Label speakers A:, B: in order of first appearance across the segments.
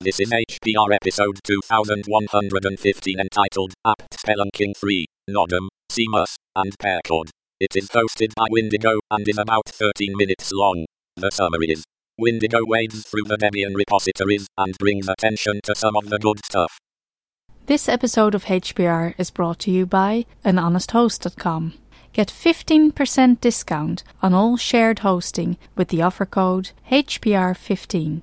A: This is HPR episode 2115 entitled Apt Spelunking 3, nodm, CMUS, and parecord. It is hosted by Windigo and is about 13 minutes long. The summary is Windigo wades through the Debian repositories and brings attention to some of the good stuff.
B: This episode of HPR is brought to you by anhonesthost.com. Get 15% discount on all shared hosting with the offer code HPR15.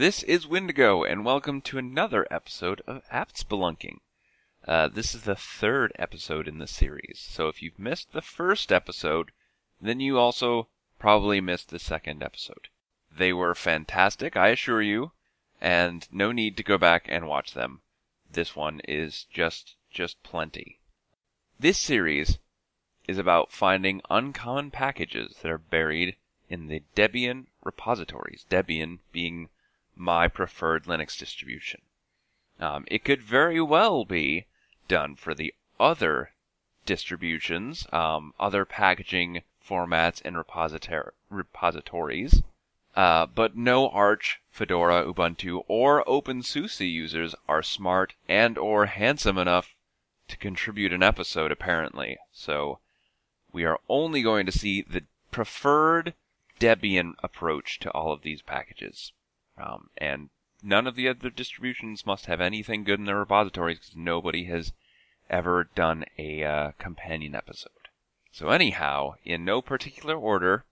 C: this is Windigo, and welcome to another episode of Apt Spelunking. Uh, this is the third episode in the series, so if you've missed the first episode, then you also probably missed the second episode. They were fantastic, I assure you, and no need to go back and watch them. This one is just just plenty. This series is about finding uncommon packages that are buried in the Debian repositories, Debian being my preferred Linux distribution. Um, it could very well be done for the other distributions, um, other packaging formats and repositor- repositories, uh, but no Arch, Fedora, Ubuntu, or OpenSUSE users are smart and or handsome enough to contribute an episode, apparently. So we are only going to see the preferred Debian approach to all of these packages. Um, and none of the other distributions must have anything good in their repositories because nobody has ever done a uh, companion episode. So, anyhow, in no particular order,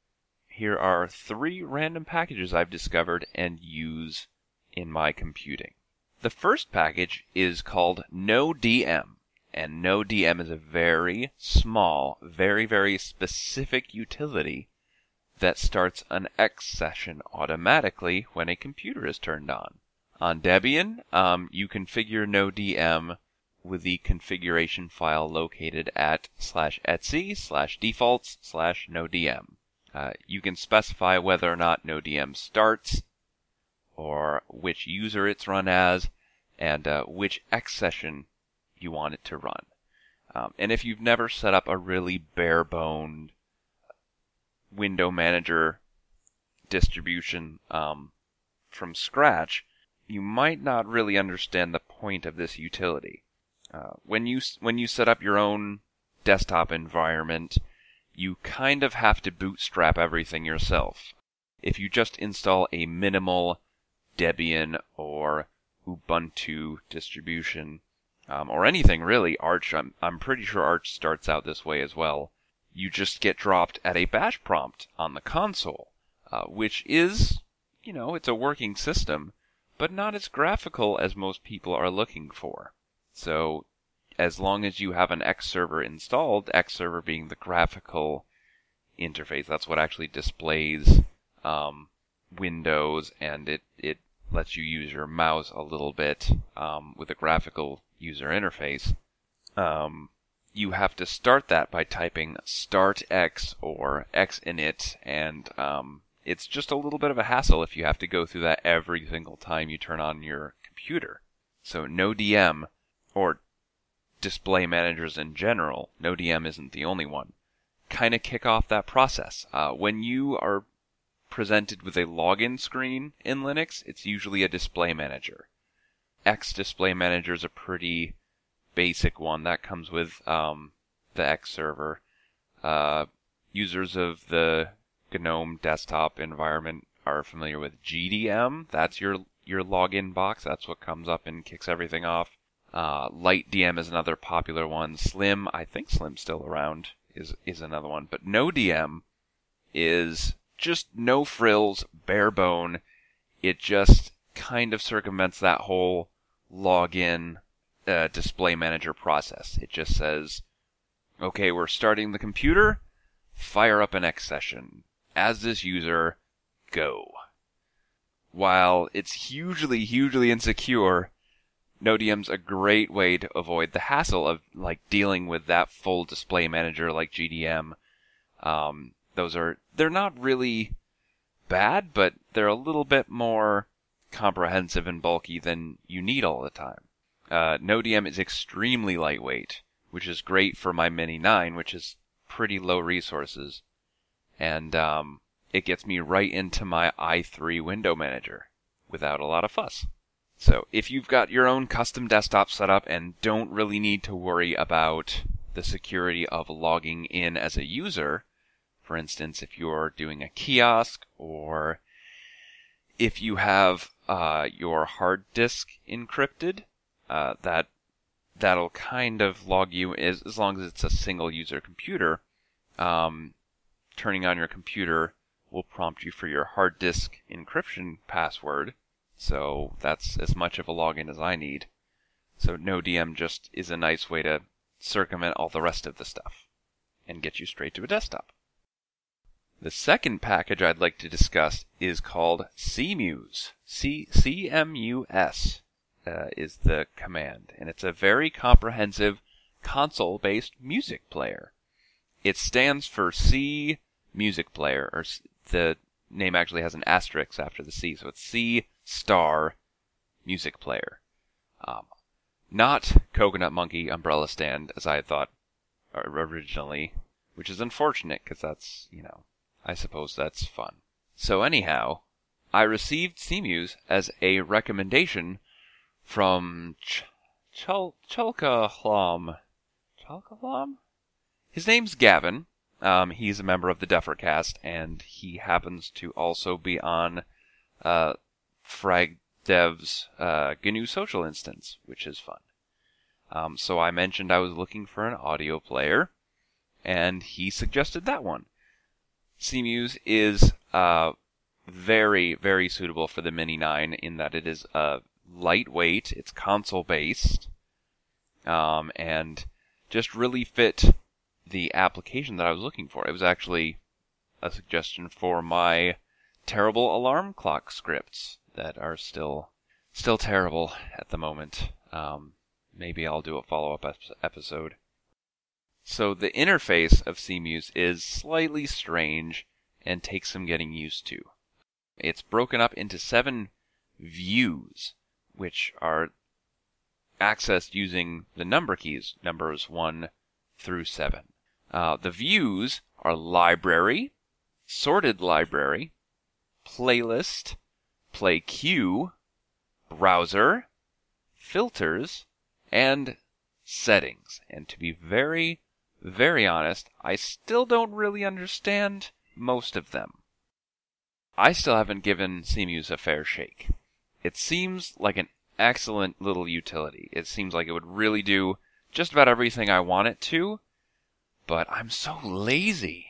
C: here are three random packages I've discovered and use in my computing. The first package is called NoDM, and NoDM is a very small, very, very specific utility that starts an X session automatically when a computer is turned on. On Debian, um, you configure NoDM with the configuration file located at slash etc slash defaults slash NoDM. Uh, you can specify whether or not NoDM starts, or which user it's run as, and uh, which X session you want it to run. Um, and if you've never set up a really bare boned window manager distribution um, from scratch, you might not really understand the point of this utility. Uh, when you when you set up your own desktop environment, you kind of have to bootstrap everything yourself. If you just install a minimal Debian or Ubuntu distribution, um, or anything really, Arch, I'm, I'm pretty sure Arch starts out this way as well you just get dropped at a bash prompt on the console, uh, which is, you know, it's a working system, but not as graphical as most people are looking for. So, as long as you have an X server installed, X server being the graphical interface, that's what actually displays um, Windows, and it it lets you use your mouse a little bit um, with a graphical user interface. Um, you have to start that by typing start x or x init, and um, it's just a little bit of a hassle if you have to go through that every single time you turn on your computer. So no DM or display managers in general, no DM isn't the only one, kind of kick off that process. Uh, when you are presented with a login screen in Linux, it's usually a display manager. X display manager is a pretty basic one that comes with um, the X server. Uh, users of the GNOME desktop environment are familiar with GDM. That's your your login box. That's what comes up and kicks everything off. Uh, LightDM is another popular one. Slim, I think Slim's still around, is is another one. But NoDM is just no frills, bare bone. it just kind of circumvents that whole login uh, display manager process. It just says, okay, we're starting the computer, fire up an X session. As this user, go. While it's hugely, hugely insecure, NoDM's a great way to avoid the hassle of like dealing with that full display manager like GDM. Um, those are they're not really bad, but they're a little bit more comprehensive and bulky than you need all the time. Uh, NoDM is extremely lightweight, which is great for my Mini 9, which is pretty low resources, and um, it gets me right into my i3 window manager without a lot of fuss. So if you've got your own custom desktop set up and don't really need to worry about the security of logging in as a user, for instance, if you're doing a kiosk or if you have uh, your hard disk encrypted, uh, that that'll kind of log you as, as long as it's a single user computer. Um, turning on your computer will prompt you for your hard disk encryption password so that's as much of a login as I need. So NoDM just is a nice way to circumvent all the rest of the stuff and get you straight to a desktop. The second package I'd like to discuss is called CMUS. C C M U S uh, is the command, and it's a very comprehensive console-based music player. It stands for C Music Player, or the name actually has an asterisk after the C, so it's C star music player. Um, not Coconut Monkey Umbrella Stand as I had thought originally, which is unfortunate because that's, you know, I suppose that's fun. So, anyhow, I received CMUS as a recommendation from Ch- Chul- Chulkahlam. Chulkahlam? His name's Gavin. Um, he's a member of the Duffercast, and he happens to also be on uh, FragDev's uh, GNU Social instance, which is fun. Um, so I mentioned I was looking for an audio player, and he suggested that one. CMUS is uh, very, very suitable for the Mini 9 in that it is uh, lightweight, it's console based, um, and just really fit the application that I was looking for. It was actually a suggestion for my terrible alarm clock scripts that are still still terrible at the moment. Um, maybe I'll do a follow up episode. So the interface of CMUS is slightly strange and takes some getting used to. It's broken up into seven views, which are accessed using the number keys, numbers 1 through 7. Uh, the views are library, sorted library, playlist, play queue, browser, filters, and settings. And to be very, very honest, I still don't really understand most of them. I still haven't given CMUS a fair shake. It seems like an excellent little utility. It seems like it would really do just about everything I want it to, but I'm so lazy.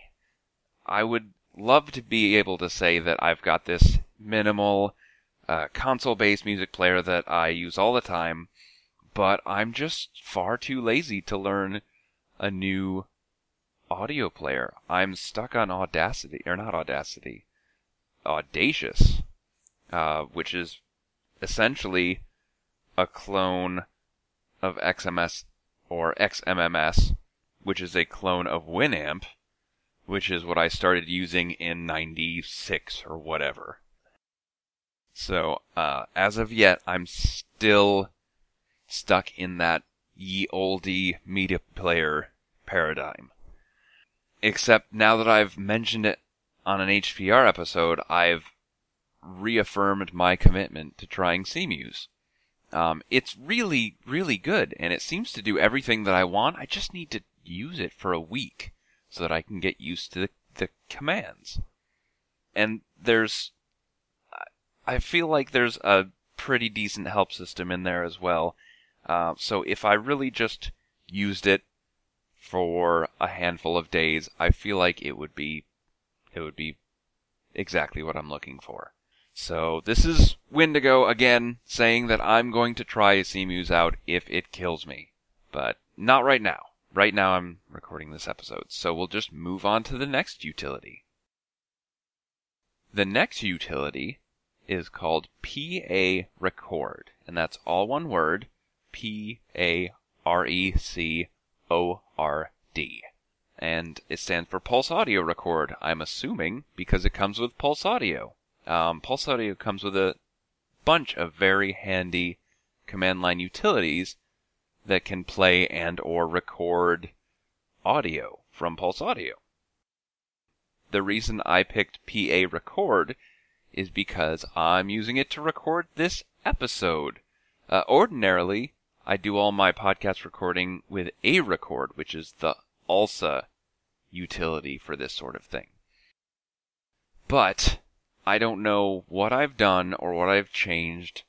C: I would love to be able to say that I've got this minimal uh, console based music player that I use all the time, but I'm just far too lazy to learn a new audio player. I'm stuck on Audacity, or not Audacity, Audacious, uh, which is essentially a clone of XMS or XMMS, which is a clone of Winamp, which is what I started using in 96 or whatever. So, uh, as of yet, I'm still stuck in that ye olde media player paradigm. Except now that I've mentioned it on an HPR episode, I've reaffirmed my commitment to trying CMUS. Um, it's really, really good, and it seems to do everything that I want. I just need to use it for a week so that I can get used to the, the commands. And there's I feel like there's a pretty decent help system in there as well. Uh, so if I really just used it for a handful of days, I feel like it would be it would be exactly what I'm looking for. So this is Windigo again saying that I'm going to try CMUS out if it kills me. But not right now. Right now I'm recording this episode, so we'll just move on to the next utility. The next utility is called PA Record, and that's all one word, P A R E C O R D. And it stands for Pulse Audio Record, I'm assuming, because it comes with Pulse Audio. Um, Pulse Audio comes with a bunch of very handy command line utilities that can play and or record audio from Pulse Audio. The reason I picked PA Record is because I'm using it to record this episode. Uh, ordinarily, I do all my podcast recording with A Record, which is the ALSA utility for this sort of thing. But I don't know what I've done or what I've changed,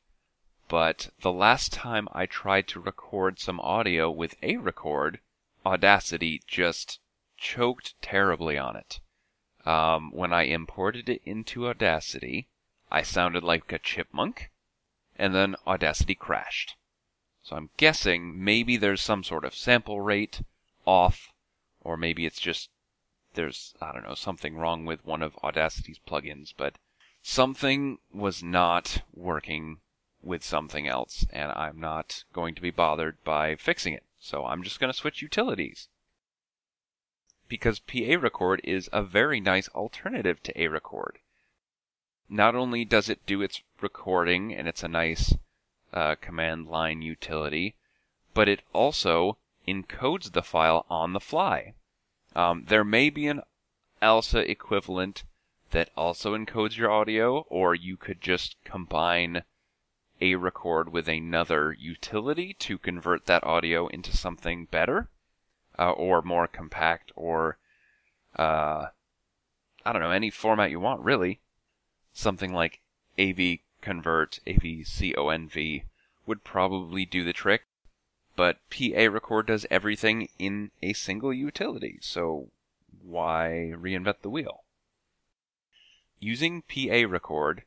C: but the last time I tried to record some audio with A Record, Audacity just choked terribly on it. Um, when I imported it into Audacity, I sounded like a chipmunk, and then Audacity crashed. So I'm guessing maybe there's some sort of sample rate off, or maybe it's just there's, I don't know, something wrong with one of Audacity's plugins, but something was not working with something else, and I'm not going to be bothered by fixing it. So I'm just going to switch utilities. Because PA Record is a very nice alternative to A Record. Not only does it do its recording, and it's a nice uh, command line utility, but it also encodes the file on the fly. Um, there may be an ALSA equivalent that also encodes your audio, or you could just combine a record with another utility to convert that audio into something better, uh, or more compact, or uh, I don't know, any format you want, really. Something like AV convert, AVCONV, would probably do the trick. But PA record does everything in a single utility, so why reinvent the wheel? Using PA record,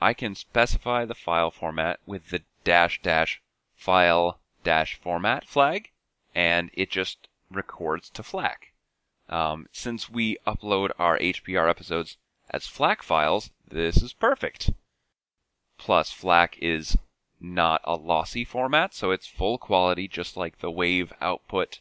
C: I can specify the file format with the dash dash file dash format flag, and it just records to FLAC. Um, since we upload our HPR episodes as FLAC files, this is perfect. Plus, FLAC is not a lossy format, so it's full quality, just like the wave output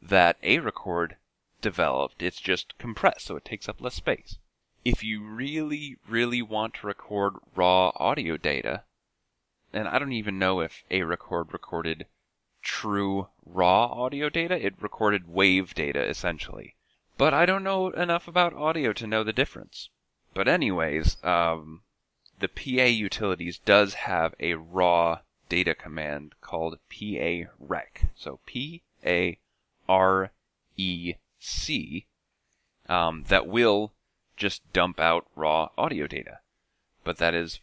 C: that A record developed. It's just compressed, so it takes up less space. If you really, really want to record raw audio data, and I don't even know if A record recorded true raw audio data, it recorded wave data essentially. But I don't know enough about audio to know the difference. But anyways, um, the PA utilities does have a raw data command called PA rec. So P A R E C um, that will just dump out raw audio data. But that is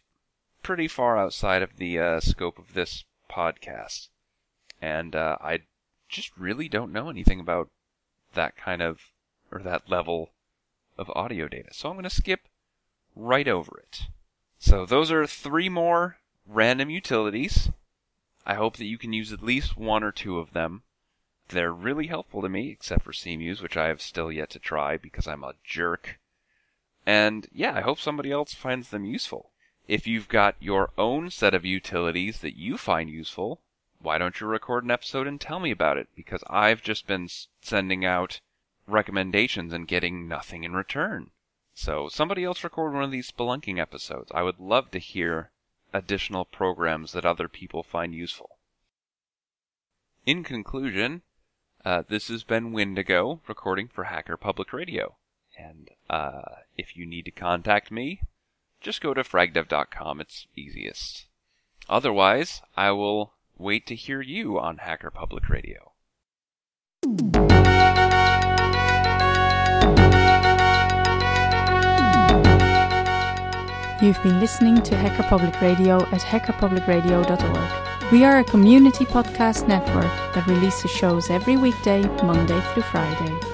C: pretty far outside of the uh, scope of this podcast. And uh, I just really don't know anything about that kind of, or that level of audio data. So I'm going to skip right over it. So those are three more random utilities. I hope that you can use at least one or two of them. They're really helpful to me, except for CMUS, which I have still yet to try because I'm a jerk. And yeah, I hope somebody else finds them useful. If you've got your own set of utilities that you find useful, why don't you record an episode and tell me about it? Because I've just been sending out recommendations and getting nothing in return. So somebody else record one of these spelunking episodes. I would love to hear additional programs that other people find useful. In conclusion, uh, this has been Windigo recording for Hacker Public Radio. And uh, if you need to contact me, just go to fragdev.com. It's easiest. Otherwise, I will wait to hear you on Hacker Public Radio.
B: You've been listening to Hacker Public Radio at hackerpublicradio.org. We are a community podcast network that releases shows every weekday, Monday through Friday.